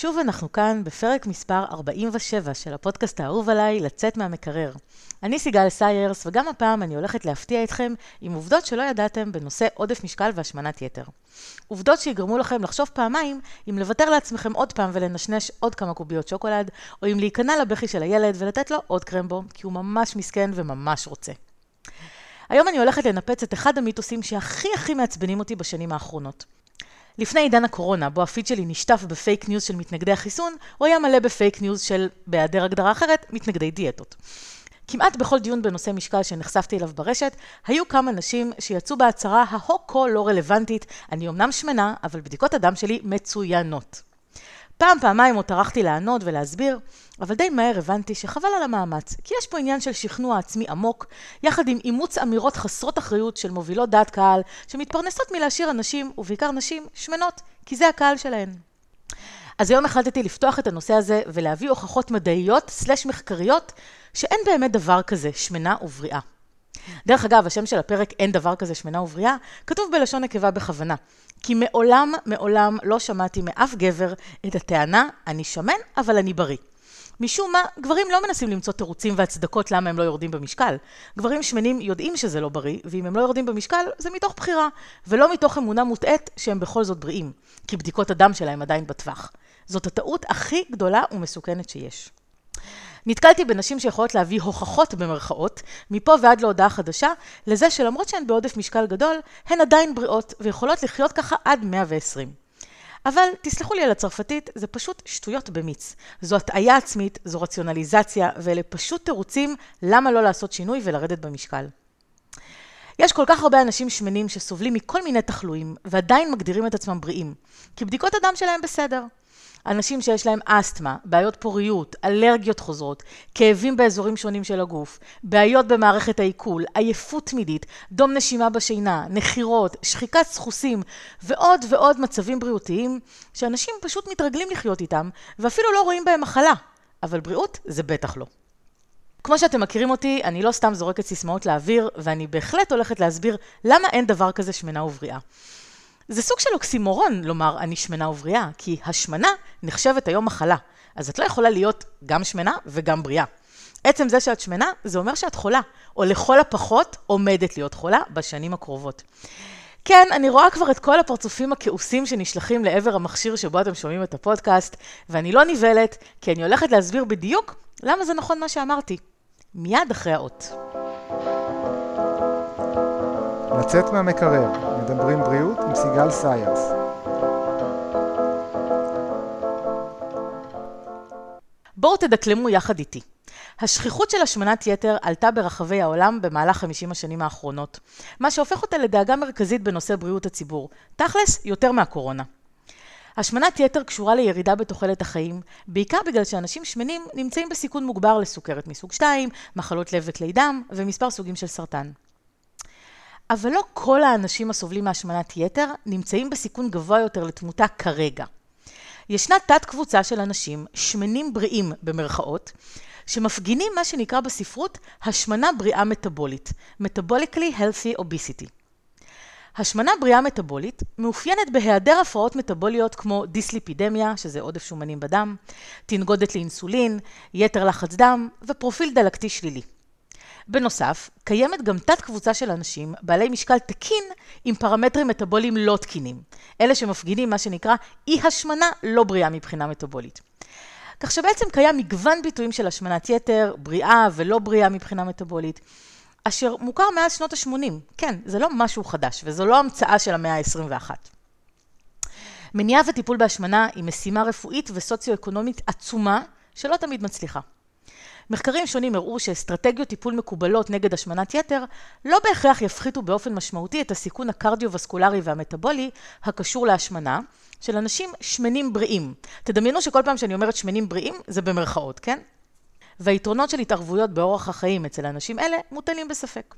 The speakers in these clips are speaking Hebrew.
שוב אנחנו כאן בפרק מספר 47 של הפודקאסט האהוב עליי, לצאת מהמקרר. אני סיגל סיירס, וגם הפעם אני הולכת להפתיע אתכם עם עובדות שלא ידעתם בנושא עודף משקל והשמנת יתר. עובדות שיגרמו לכם לחשוב פעמיים אם לוותר לעצמכם עוד פעם ולנשנש עוד כמה קוביות שוקולד, או אם להיכנע לבכי של הילד ולתת לו עוד קרמבו, כי הוא ממש מסכן וממש רוצה. היום אני הולכת לנפץ את אחד המיתוסים שהכי הכי מעצבנים אותי בשנים האחרונות. לפני עידן הקורונה, בו הפיד שלי נשטף בפייק ניוז של מתנגדי החיסון, הוא היה מלא בפייק ניוז של, בהיעדר הגדרה אחרת, מתנגדי דיאטות. כמעט בכל דיון בנושא משקל שנחשפתי אליו ברשת, היו כמה נשים שיצאו בהצהרה הכה לא רלוונטית, אני אמנם שמנה, אבל בדיקות הדם שלי מצוינות. פעם, פעמיים עוד טרחתי לענות ולהסביר, אבל די מהר הבנתי שחבל על המאמץ, כי יש פה עניין של שכנוע עצמי עמוק, יחד עם אימוץ אמירות חסרות אחריות של מובילות דעת קהל, שמתפרנסות מלהשאיר אנשים, ובעיקר נשים, שמנות, כי זה הקהל שלהן. אז היום החלטתי לפתוח את הנושא הזה ולהביא הוכחות מדעיות סלש מחקריות שאין באמת דבר כזה שמנה ובריאה. דרך אגב, השם של הפרק אין דבר כזה שמנה ובריאה, כתוב בלשון נקבה בכוונה. כי מעולם, מעולם לא שמעתי מאף גבר את הטענה, אני שמן, אבל אני בריא. משום מה, גברים לא מנסים למצוא תירוצים והצדקות למה הם לא יורדים במשקל. גברים שמנים יודעים שזה לא בריא, ואם הם לא יורדים במשקל, זה מתוך בחירה, ולא מתוך אמונה מוטעית שהם בכל זאת בריאים, כי בדיקות הדם שלהם עדיין בטווח. זאת הטעות הכי גדולה ומסוכנת שיש. נתקלתי בנשים שיכולות להביא הוכחות במרכאות, מפה ועד להודעה חדשה, לזה שלמרות שהן בעודף משקל גדול, הן עדיין בריאות ויכולות לחיות ככה עד 120. אבל תסלחו לי על הצרפתית, זה פשוט שטויות במיץ. זו הטעיה עצמית, זו רציונליזציה, ואלה פשוט תירוצים למה לא לעשות שינוי ולרדת במשקל. יש כל כך הרבה אנשים שמנים שסובלים מכל מיני תחלואים, ועדיין מגדירים את עצמם בריאים, כי בדיקות הדם שלהם בסדר. אנשים שיש להם אסתמה, בעיות פוריות, אלרגיות חוזרות, כאבים באזורים שונים של הגוף, בעיות במערכת העיכול, עייפות תמידית, דום נשימה בשינה, נחירות, שחיקת סחוסים ועוד ועוד מצבים בריאותיים שאנשים פשוט מתרגלים לחיות איתם ואפילו לא רואים בהם מחלה, אבל בריאות זה בטח לא. כמו שאתם מכירים אותי, אני לא סתם זורקת סיסמאות לאוויר, ואני בהחלט הולכת להסביר למה אין דבר כזה שמנה ובריאה. זה סוג של אוקסימורון לומר אני שמנה ובריאה, כי השמנה נחשבת היום מחלה. אז את לא יכולה להיות גם שמנה וגם בריאה. עצם זה שאת שמנה, זה אומר שאת חולה, או לכל הפחות עומדת להיות חולה בשנים הקרובות. כן, אני רואה כבר את כל הפרצופים הכעוסים שנשלחים לעבר המכשיר שבו אתם שומעים את הפודקאסט, ואני לא נבהלת, כי אני הולכת להסביר בדיוק למה זה נכון מה שאמרתי. מיד אחרי האות. לצאת מהמקרר, מדברים בריאות עם סיגל סיירס. בואו תדקלמו יחד איתי. השכיחות של השמנת יתר עלתה ברחבי העולם במהלך 50 השנים האחרונות, מה שהופך אותה לדאגה מרכזית בנושא בריאות הציבור, תכלס יותר מהקורונה. השמנת יתר קשורה לירידה בתוחלת החיים, בעיקר בגלל שאנשים שמנים נמצאים בסיכון מוגבר לסוכרת מסוג 2, מחלות לב וכלי דם ומספר סוגים של סרטן. אבל לא כל האנשים הסובלים מהשמנת יתר נמצאים בסיכון גבוה יותר לתמותה כרגע. ישנה תת קבוצה של אנשים, שמנים בריאים במרכאות, שמפגינים מה שנקרא בספרות השמנה בריאה מטבולית, Metabolically Healthy Obesity. השמנה בריאה מטבולית מאופיינת בהיעדר הפרעות מטבוליות כמו דיסליפידמיה, שזה עודף שומנים בדם, תנגודת לאינסולין, יתר לחץ דם ופרופיל דלקתי שלילי. בנוסף, קיימת גם תת קבוצה של אנשים בעלי משקל תקין עם פרמטרים מטבוליים לא תקינים. אלה שמפגינים מה שנקרא אי השמנה לא בריאה מבחינה מטבולית. כך שבעצם קיים מגוון ביטויים של השמנת יתר, בריאה ולא בריאה מבחינה מטבולית, אשר מוכר מאז שנות ה-80. כן, זה לא משהו חדש, וזו לא המצאה של המאה ה-21. מניעה וטיפול בהשמנה היא משימה רפואית וסוציו-אקונומית עצומה, שלא תמיד מצליחה. מחקרים שונים הראו שאסטרטגיות טיפול מקובלות נגד השמנת יתר לא בהכרח יפחיתו באופן משמעותי את הסיכון הקרדיו-וסקולרי והמטבולי הקשור להשמנה של אנשים שמנים בריאים. תדמיינו שכל פעם שאני אומרת שמנים בריאים זה במרכאות, כן? והיתרונות של התערבויות באורח החיים אצל אנשים אלה מוטלים בספק.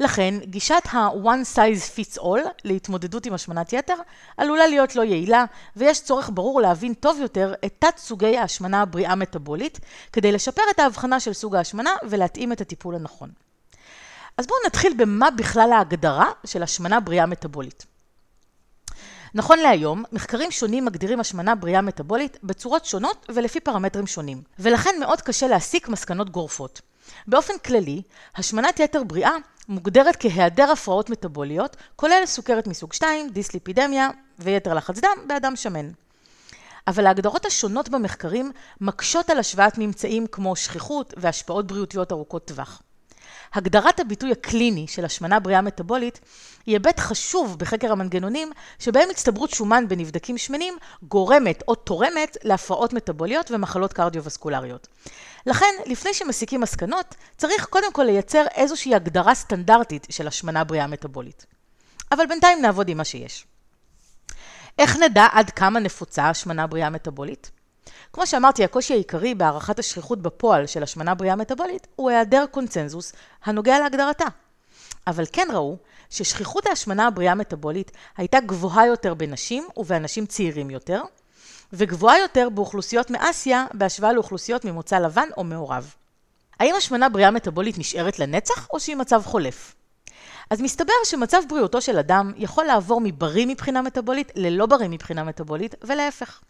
לכן, גישת ה-one size fits all להתמודדות עם השמנת יתר עלולה להיות לא יעילה, ויש צורך ברור להבין טוב יותר את תת סוגי ההשמנה הבריאה מטבולית, כדי לשפר את ההבחנה של סוג ההשמנה ולהתאים את הטיפול הנכון. אז בואו נתחיל במה בכלל ההגדרה של השמנה בריאה מטבולית. נכון להיום, מחקרים שונים מגדירים השמנה בריאה מטבולית בצורות שונות ולפי פרמטרים שונים, ולכן מאוד קשה להסיק מסקנות גורפות. באופן כללי, השמנת יתר בריאה מוגדרת כהיעדר הפרעות מטבוליות, כולל סוכרת מסוג 2, דיסליפידמיה ויתר לחץ דם באדם שמן. אבל ההגדרות השונות במחקרים מקשות על השוואת ממצאים כמו שכיחות והשפעות בריאותיות ארוכות טווח. הגדרת הביטוי הקליני של השמנה בריאה מטבולית היא היבט חשוב בחקר המנגנונים שבהם הצטברות שומן בנבדקים שמנים גורמת או תורמת להפרעות מטבוליות ומחלות קרדיו-וסקולריות. לכן, לפני שמסיקים מסקנות, צריך קודם כל לייצר איזושהי הגדרה סטנדרטית של השמנה בריאה מטבולית. אבל בינתיים נעבוד עם מה שיש. איך נדע עד כמה נפוצה השמנה בריאה מטבולית? כמו שאמרתי, הקושי העיקרי בהערכת השכיחות בפועל של השמנה בריאה מטבולית הוא היעדר קונצנזוס הנוגע להגדרתה. אבל כן ראו ששכיחות ההשמנה הבריאה מטבולית הייתה גבוהה יותר בנשים ובאנשים צעירים יותר, וגבוהה יותר באוכלוסיות מאסיה בהשוואה לאוכלוסיות ממוצא לבן או מעורב. האם השמנה בריאה מטבולית נשארת לנצח או שהיא מצב חולף? אז מסתבר שמצב בריאותו של אדם יכול לעבור מבריא מבחינה מטבולית ללא בריא מבחינה מטבולית, ולהפך.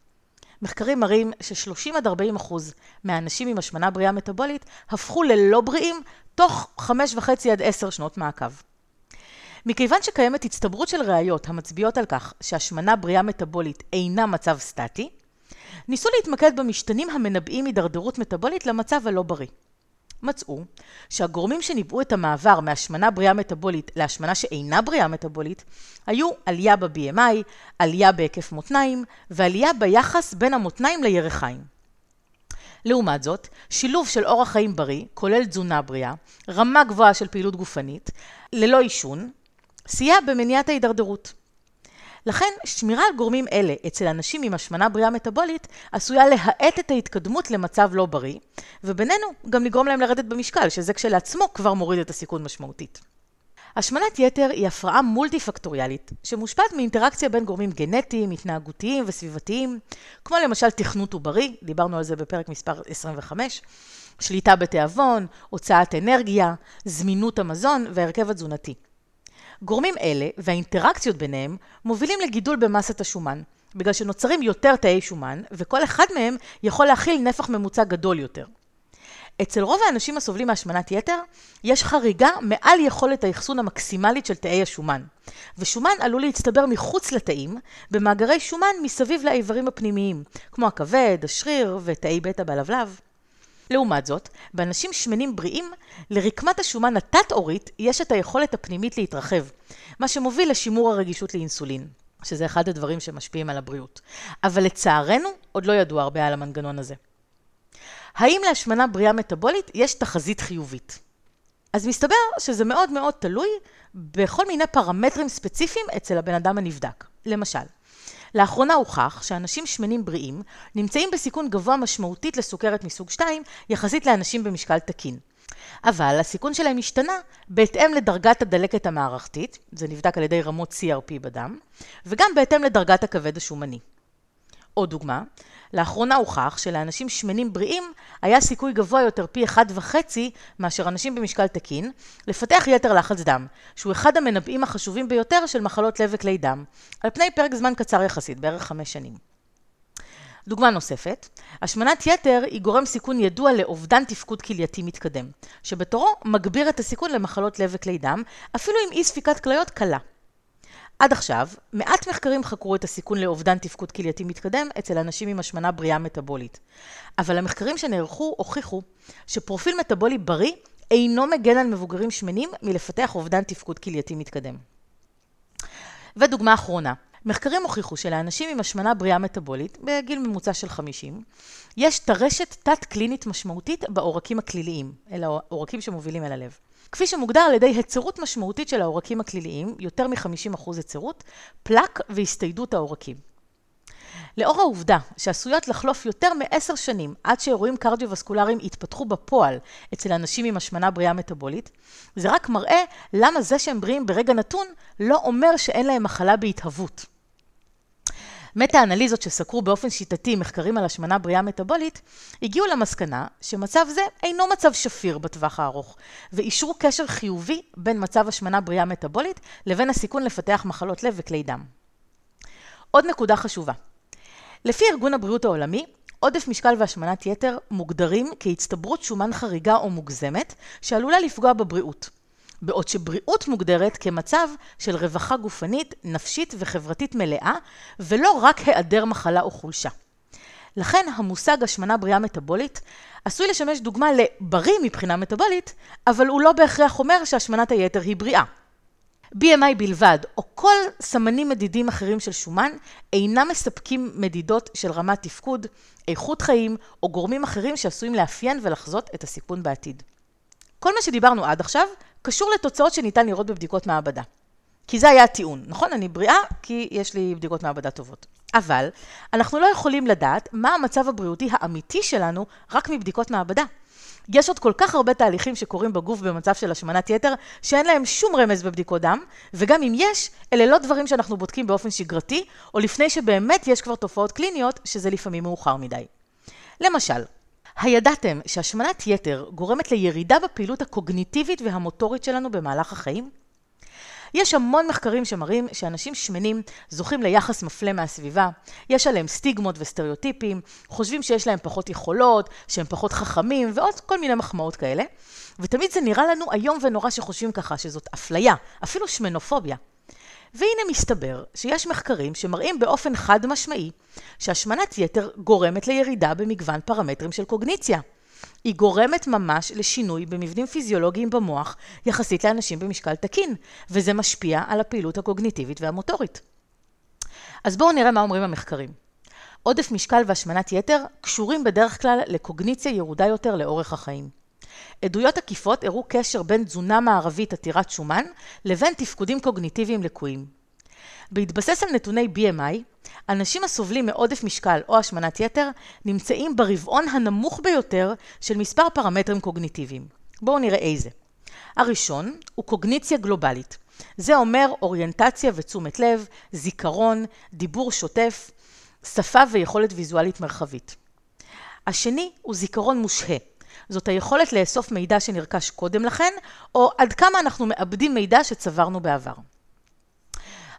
מחקרים מראים ש-30 עד 40 אחוז מהאנשים עם השמנה בריאה מטבולית הפכו ללא בריאים תוך 5.5 עד 10 שנות מעקב. מכיוון שקיימת הצטברות של ראיות המצביעות על כך שהשמנה בריאה מטבולית אינה מצב סטטי, ניסו להתמקד במשתנים המנבאים הידרדרות מטבולית למצב הלא בריא. מצאו שהגורמים שניבאו את המעבר מהשמנה בריאה מטבולית להשמנה שאינה בריאה מטבולית היו עלייה ב-BMI, עלייה בהיקף מותניים ועלייה ביחס בין המותניים לירכיים. לעומת זאת, שילוב של אורח חיים בריא, כולל תזונה בריאה, רמה גבוהה של פעילות גופנית, ללא עישון, סייע במניעת ההידרדרות. לכן, שמירה על גורמים אלה אצל אנשים עם השמנה בריאה מטבולית עשויה להאט את ההתקדמות למצב לא בריא, ובינינו גם לגרום להם לרדת במשקל, שזה כשלעצמו כבר מוריד את הסיכון משמעותית. השמנת יתר היא הפרעה מולטי פקטוריאלית, שמושפעת מאינטראקציה בין גורמים גנטיים, התנהגותיים וסביבתיים, כמו למשל תכנות עוברי, דיברנו על זה בפרק מספר 25, שליטה בתיאבון, הוצאת אנרגיה, זמינות המזון וההרכב התזונתי. גורמים אלה והאינטראקציות ביניהם מובילים לגידול במסת השומן, בגלל שנוצרים יותר תאי שומן, וכל אחד מהם יכול להכיל נפח ממוצע גדול יותר. אצל רוב האנשים הסובלים מהשמנת יתר, יש חריגה מעל יכולת האחסון המקסימלית של תאי השומן, ושומן עלול להצטבר מחוץ לתאים, במאגרי שומן מסביב לאיברים הפנימיים, כמו הכבד, השריר ותאי בטא בלבלב. לעומת זאת, באנשים שמנים בריאים, לרקמת השומן התת-עורית יש את היכולת הפנימית להתרחב, מה שמוביל לשימור הרגישות לאינסולין, שזה אחד הדברים שמשפיעים על הבריאות. אבל לצערנו, עוד לא ידוע הרבה על המנגנון הזה. האם להשמנה בריאה מטבולית יש תחזית חיובית? אז מסתבר שזה מאוד מאוד תלוי בכל מיני פרמטרים ספציפיים אצל הבן אדם הנבדק. למשל, לאחרונה הוכח שאנשים שמנים בריאים נמצאים בסיכון גבוה משמעותית לסוכרת מסוג 2 יחסית לאנשים במשקל תקין. אבל הסיכון שלהם השתנה בהתאם לדרגת הדלקת המערכתית, זה נבדק על ידי רמות CRP בדם, וגם בהתאם לדרגת הכבד השומני. עוד דוגמה, לאחרונה הוכח שלאנשים שמנים בריאים היה סיכוי גבוה יותר פי אחד וחצי מאשר אנשים במשקל תקין לפתח יתר לחץ דם, שהוא אחד המנבאים החשובים ביותר של מחלות לב וכלי דם, על פני פרק זמן קצר יחסית, בערך חמש שנים. דוגמה נוספת, השמנת יתר היא גורם סיכון ידוע לאובדן תפקוד כלייתי מתקדם, שבתורו מגביר את הסיכון למחלות לב וכלי דם, אפילו עם אי ספיקת כליות קלה. עד עכשיו, מעט מחקרים חקרו את הסיכון לאובדן תפקוד כלייתי מתקדם אצל אנשים עם השמנה בריאה מטבולית. אבל המחקרים שנערכו הוכיחו שפרופיל מטבולי בריא אינו מגן על מבוגרים שמנים מלפתח אובדן תפקוד כלייתי מתקדם. ודוגמה אחרונה, מחקרים הוכיחו שלאנשים עם השמנה בריאה מטבולית, בגיל ממוצע של 50, יש טרשת תת-קלינית משמעותית בעורקים הכליליים, אלה העורקים שמובילים אל הלב. כפי שמוגדר על ידי היצרות משמעותית של העורקים הכליליים, יותר מ-50% היצרות, פלק והסתיידות העורקים. לאור העובדה שעשויות לחלוף יותר מעשר שנים עד שאירועים קרדיו-וסקולריים יתפתחו בפועל אצל אנשים עם השמנה בריאה מטבולית, זה רק מראה למה זה שהם בריאים ברגע נתון לא אומר שאין להם מחלה בהתהוות. מטה-אנליזות שסקרו באופן שיטתי מחקרים על השמנה בריאה מטבולית, הגיעו למסקנה שמצב זה אינו מצב שפיר בטווח הארוך, ואישרו קשר חיובי בין מצב השמנה בריאה מטבולית לבין הסיכון לפתח מחלות לב וכלי דם. עוד נקודה חשובה. לפי ארגון הבריאות העולמי, עודף משקל והשמנת יתר מוגדרים כהצטברות שומן חריגה או מוגזמת, שעלולה לפגוע בבריאות. בעוד שבריאות מוגדרת כמצב של רווחה גופנית, נפשית וחברתית מלאה, ולא רק היעדר מחלה או חולשה. לכן המושג השמנה בריאה מטבולית עשוי לשמש דוגמה לבריא מבחינה מטבולית, אבל הוא לא בהכרח אומר שהשמנת היתר היא בריאה. BMI בלבד, או כל סמנים מדידים אחרים של שומן, אינם מספקים מדידות של רמת תפקוד, איכות חיים, או גורמים אחרים שעשויים לאפיין ולחזות את הסיכון בעתיד. כל מה שדיברנו עד עכשיו, קשור לתוצאות שניתן לראות בבדיקות מעבדה. כי זה היה הטיעון, נכון? אני בריאה כי יש לי בדיקות מעבדה טובות. אבל אנחנו לא יכולים לדעת מה המצב הבריאותי האמיתי שלנו רק מבדיקות מעבדה. יש עוד כל כך הרבה תהליכים שקורים בגוף במצב של השמנת יתר, שאין להם שום רמז בבדיקות דם, וגם אם יש, אלה לא דברים שאנחנו בודקים באופן שגרתי, או לפני שבאמת יש כבר תופעות קליניות, שזה לפעמים מאוחר מדי. למשל, הידעתם שהשמנת יתר גורמת לירידה בפעילות הקוגניטיבית והמוטורית שלנו במהלך החיים? יש המון מחקרים שמראים שאנשים שמנים זוכים ליחס מפלה מהסביבה, יש עליהם סטיגמות וסטריאוטיפים, חושבים שיש להם פחות יכולות, שהם פחות חכמים ועוד כל מיני מחמאות כאלה. ותמיד זה נראה לנו איום ונורא שחושבים ככה, שזאת אפליה, אפילו שמנופוביה. והנה מסתבר שיש מחקרים שמראים באופן חד משמעי שהשמנת יתר גורמת לירידה במגוון פרמטרים של קוגניציה. היא גורמת ממש לשינוי במבנים פיזיולוגיים במוח יחסית לאנשים במשקל תקין, וזה משפיע על הפעילות הקוגניטיבית והמוטורית. אז בואו נראה מה אומרים המחקרים. עודף משקל והשמנת יתר קשורים בדרך כלל לקוגניציה ירודה יותר לאורך החיים. עדויות עקיפות הראו קשר בין תזונה מערבית עתירת שומן לבין תפקודים קוגניטיביים לקויים. בהתבסס על נתוני BMI, אנשים הסובלים מעודף משקל או השמנת יתר נמצאים ברבעון הנמוך ביותר של מספר פרמטרים קוגניטיביים. בואו נראה איזה. הראשון הוא קוגניציה גלובלית. זה אומר אוריינטציה ותשומת לב, זיכרון, דיבור שוטף, שפה ויכולת ויזואלית מרחבית. השני הוא זיכרון מושהה. זאת היכולת לאסוף מידע שנרכש קודם לכן, או עד כמה אנחנו מאבדים מידע שצברנו בעבר.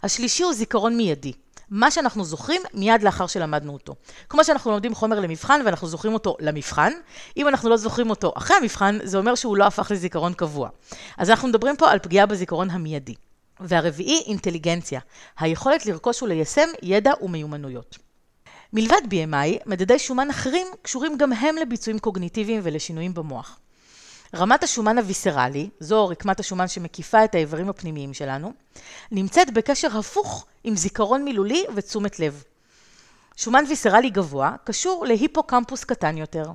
השלישי הוא זיכרון מיידי. מה שאנחנו זוכרים מיד לאחר שלמדנו אותו. כמו שאנחנו לומדים חומר למבחן ואנחנו זוכרים אותו למבחן, אם אנחנו לא זוכרים אותו אחרי המבחן, זה אומר שהוא לא הפך לזיכרון קבוע. אז אנחנו מדברים פה על פגיעה בזיכרון המיידי. והרביעי, אינטליגנציה, היכולת לרכוש וליישם ידע ומיומנויות. מלבד BMI, מדדי שומן אחרים קשורים גם הם לביצועים קוגניטיביים ולשינויים במוח. רמת השומן הוויסרלי, זו רקמת השומן שמקיפה את האיברים הפנימיים שלנו, נמצאת בקשר הפוך עם זיכרון מילולי ותשומת לב. שומן ויסרלי גבוה קשור להיפוקמפוס קטן יותר.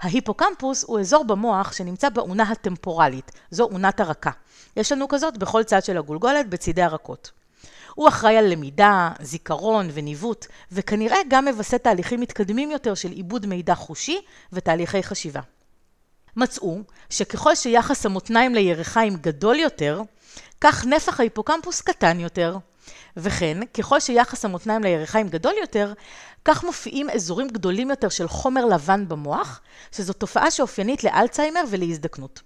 ההיפוקמפוס הוא אזור במוח שנמצא באונה הטמפורלית, זו אונת הרקה. יש לנו כזאת בכל צד של הגולגולת בצידי הרקות. הוא אחראי על למידה, זיכרון וניווט, וכנראה גם מבסס תהליכים מתקדמים יותר של עיבוד מידע חושי ותהליכי חשיבה. מצאו שככל שיחס המותניים לירכיים גדול יותר, כך נפח ההיפוקמפוס קטן יותר. וכן, ככל שיחס המותניים לירכיים גדול יותר, כך מופיעים אזורים גדולים יותר של חומר לבן במוח, שזו תופעה שאופיינית לאלצהיימר ולהזדקנות.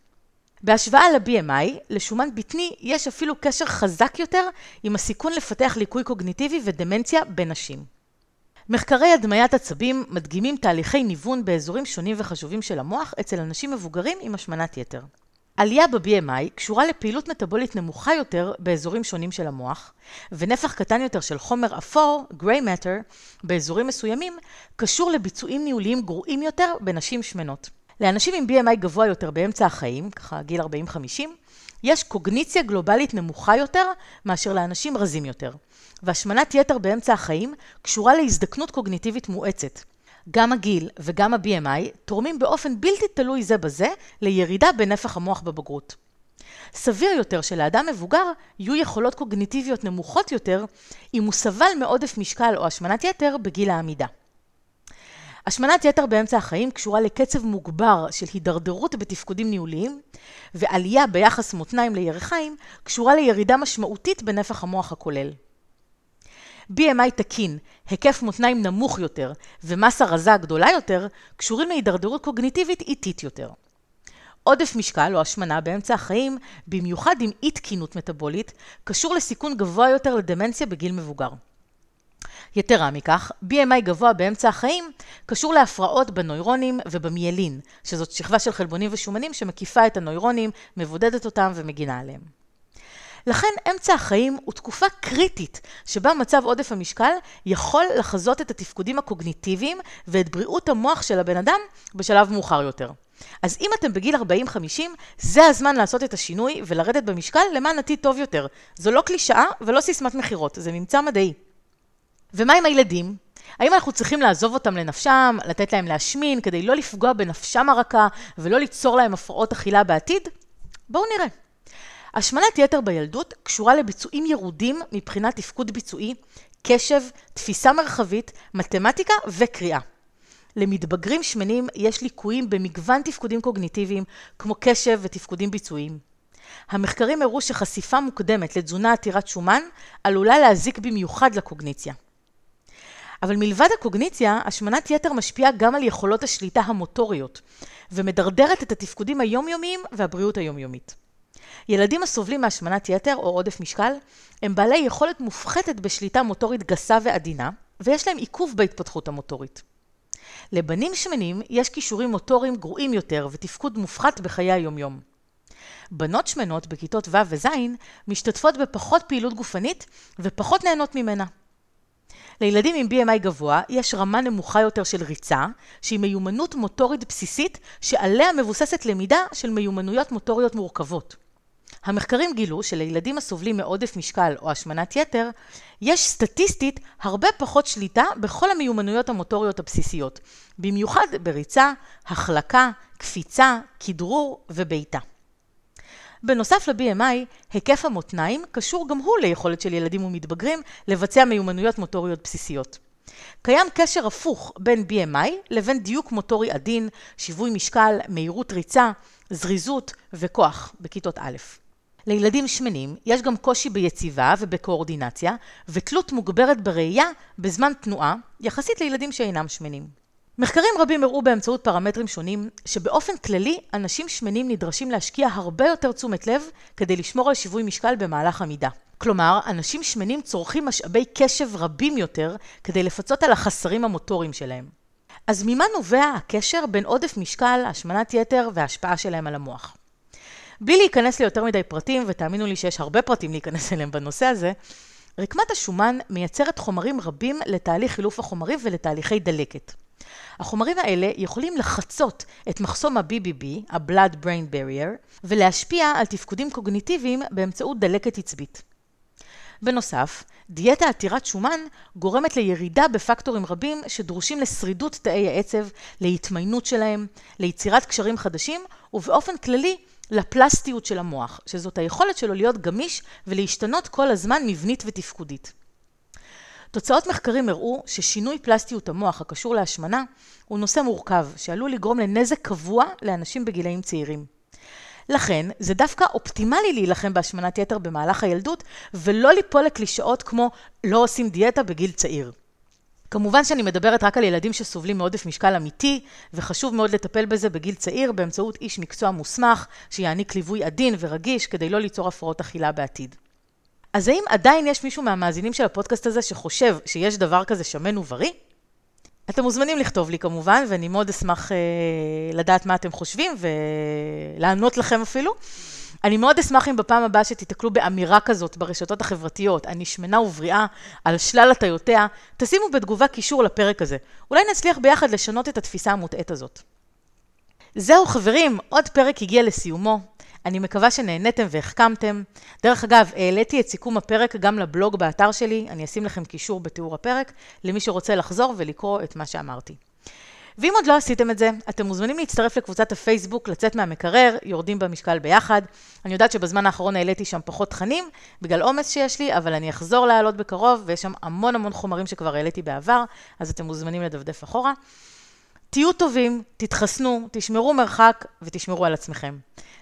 בהשוואה ל-BMI, לשומן בטני יש אפילו קשר חזק יותר עם הסיכון לפתח ליקוי קוגניטיבי ודמנציה בנשים. מחקרי הדמיית עצבים מדגימים תהליכי ניוון באזורים שונים וחשובים של המוח אצל אנשים מבוגרים עם השמנת יתר. עלייה ב-BMI קשורה לפעילות מטבולית נמוכה יותר באזורים שונים של המוח, ונפח קטן יותר של חומר אפור, gray matter, באזורים מסוימים, קשור לביצועים ניהוליים גרועים יותר בנשים שמנות. לאנשים עם BMI גבוה יותר באמצע החיים, ככה גיל 40-50, יש קוגניציה גלובלית נמוכה יותר מאשר לאנשים רזים יותר. והשמנת יתר באמצע החיים קשורה להזדקנות קוגניטיבית מואצת. גם הגיל וגם ה-BMI תורמים באופן בלתי תלוי זה בזה לירידה בנפח המוח בבגרות. סביר יותר שלאדם מבוגר יהיו יכולות קוגניטיביות נמוכות יותר אם הוא סבל מעודף משקל או השמנת יתר בגיל העמידה. השמנת יתר באמצע החיים קשורה לקצב מוגבר של הידרדרות בתפקודים ניהוליים, ועלייה ביחס מותניים לירכיים קשורה לירידה משמעותית בנפח המוח הכולל. BMI תקין, היקף מותניים נמוך יותר ומסה רזה גדולה יותר, קשורים להידרדרות קוגניטיבית איטית יותר. עודף משקל או השמנה באמצע החיים, במיוחד עם אי תקינות מטבולית, קשור לסיכון גבוה יותר לדמנציה בגיל מבוגר. יתרה מכך, BMI גבוה באמצע החיים קשור להפרעות בנוירונים ובמיילין, שזאת שכבה של חלבונים ושומנים שמקיפה את הנוירונים, מבודדת אותם ומגינה עליהם. לכן אמצע החיים הוא תקופה קריטית שבה מצב עודף המשקל יכול לחזות את התפקודים הקוגניטיביים ואת בריאות המוח של הבן אדם בשלב מאוחר יותר. אז אם אתם בגיל 40-50, זה הזמן לעשות את השינוי ולרדת במשקל למען עתיד טוב יותר. זו לא קלישאה ולא סיסמת מכירות, זה ממצא מדעי. ומה עם הילדים? האם אנחנו צריכים לעזוב אותם לנפשם, לתת להם להשמין, כדי לא לפגוע בנפשם הרכה ולא ליצור להם הפרעות אכילה בעתיד? בואו נראה. השמנת יתר בילדות קשורה לביצועים ירודים מבחינת תפקוד ביצועי, קשב, תפיסה מרחבית, מתמטיקה וקריאה. למתבגרים שמנים יש ליקויים במגוון תפקודים קוגניטיביים, כמו קשב ותפקודים ביצועיים. המחקרים הראו שחשיפה מוקדמת לתזונה עתירת שומן עלולה להזיק במיוחד לקוגניציה. אבל מלבד הקוגניציה, השמנת יתר משפיעה גם על יכולות השליטה המוטוריות, ומדרדרת את התפקודים היומיומיים והבריאות היומיומית. ילדים הסובלים מהשמנת יתר או עודף משקל, הם בעלי יכולת מופחתת בשליטה מוטורית גסה ועדינה, ויש להם עיכוב בהתפתחות המוטורית. לבנים שמנים יש כישורים מוטוריים גרועים יותר ותפקוד מופחת בחיי היומיום. בנות שמנות בכיתות ו' וז' משתתפות בפחות פעילות גופנית ופחות נהנות ממנה. לילדים עם BMI גבוה יש רמה נמוכה יותר של ריצה, שהיא מיומנות מוטורית בסיסית שעליה מבוססת למידה של מיומנויות מוטוריות מורכבות. המחקרים גילו שלילדים הסובלים מעודף משקל או השמנת יתר, יש סטטיסטית הרבה פחות שליטה בכל המיומנויות המוטוריות הבסיסיות, במיוחד בריצה, החלקה, קפיצה, כדרור ובעיטה. בנוסף ל-BMI, היקף המותניים קשור גם הוא ליכולת של ילדים ומתבגרים לבצע מיומנויות מוטוריות בסיסיות. קיים קשר הפוך בין BMI לבין דיוק מוטורי עדין, שיווי משקל, מהירות ריצה, זריזות וכוח בכיתות א'. לילדים שמנים יש גם קושי ביציבה ובקואורדינציה ותלות מוגברת בראייה בזמן תנועה יחסית לילדים שאינם שמנים. מחקרים רבים הראו באמצעות פרמטרים שונים שבאופן כללי אנשים שמנים נדרשים להשקיע הרבה יותר תשומת לב כדי לשמור על שיווי משקל במהלך עמידה. כלומר, אנשים שמנים צורכים משאבי קשב רבים יותר כדי לפצות על החסרים המוטוריים שלהם. אז ממה נובע הקשר בין עודף משקל, השמנת יתר וההשפעה שלהם על המוח? בלי להיכנס ליותר מדי פרטים, ותאמינו לי שיש הרבה פרטים להיכנס אליהם בנושא הזה, רקמת השומן מייצרת חומרים רבים לתהליך חילוף החומרים ולתהליכי דלקת. החומרים האלה יכולים לחצות את מחסום ה-BBB, ה-Blood Brain Barrier, ולהשפיע על תפקודים קוגניטיביים באמצעות דלקת עצבית. בנוסף, דיאטה עתירת שומן גורמת לירידה בפקטורים רבים שדרושים לשרידות תאי העצב, להתמיינות שלהם, ליצירת קשרים חדשים, ובאופן כללי לפלסטיות של המוח, שזאת היכולת שלו להיות גמיש ולהשתנות כל הזמן מבנית ותפקודית. תוצאות מחקרים הראו ששינוי פלסטיות המוח הקשור להשמנה הוא נושא מורכב, שעלול לגרום לנזק קבוע לאנשים בגילאים צעירים. לכן, זה דווקא אופטימלי להילחם בהשמנת יתר במהלך הילדות, ולא ליפול לקלישאות כמו לא עושים דיאטה בגיל צעיר. כמובן שאני מדברת רק על ילדים שסובלים מעודף משקל אמיתי, וחשוב מאוד לטפל בזה בגיל צעיר באמצעות איש מקצוע מוסמך, שיעניק ליווי עדין ורגיש כדי לא ליצור הפרעות אכילה בעתיד. אז האם עדיין יש מישהו מהמאזינים של הפודקאסט הזה שחושב שיש דבר כזה שמן ובריא? אתם מוזמנים לכתוב לי כמובן, ואני מאוד אשמח אה, לדעת מה אתם חושבים ולענות לכם אפילו. אני מאוד אשמח אם בפעם הבאה שתיתקלו באמירה כזאת ברשתות החברתיות, אני שמנה ובריאה על שלל הטיותיה, תשימו בתגובה קישור לפרק הזה. אולי נצליח ביחד לשנות את התפיסה המוטעית הזאת. זהו חברים, עוד פרק הגיע לסיומו. אני מקווה שנהניתם והחכמתם. דרך אגב, העליתי את סיכום הפרק גם לבלוג באתר שלי, אני אשים לכם קישור בתיאור הפרק, למי שרוצה לחזור ולקרוא את מה שאמרתי. ואם עוד לא עשיתם את זה, אתם מוזמנים להצטרף לקבוצת הפייסבוק, לצאת מהמקרר, יורדים במשקל ביחד. אני יודעת שבזמן האחרון העליתי שם פחות תכנים, בגלל עומס שיש לי, אבל אני אחזור להעלות בקרוב, ויש שם המון המון חומרים שכבר העליתי בעבר, אז אתם מוזמנים לדפדף אחורה. תהיו טובים, תתחסנו, תשמרו מרחק ותשמרו על עצמכם.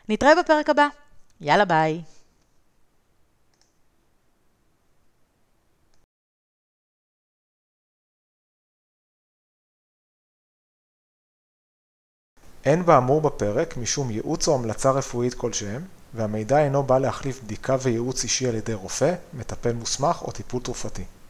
נתראה בפרק הבא. יאללה ביי. אין באמור בפרק משום ייעוץ או המלצה רפואית כלשהם, והמידע אינו בא להחליף בדיקה וייעוץ אישי על ידי רופא, מטפל מוסמך או טיפול תרופתי.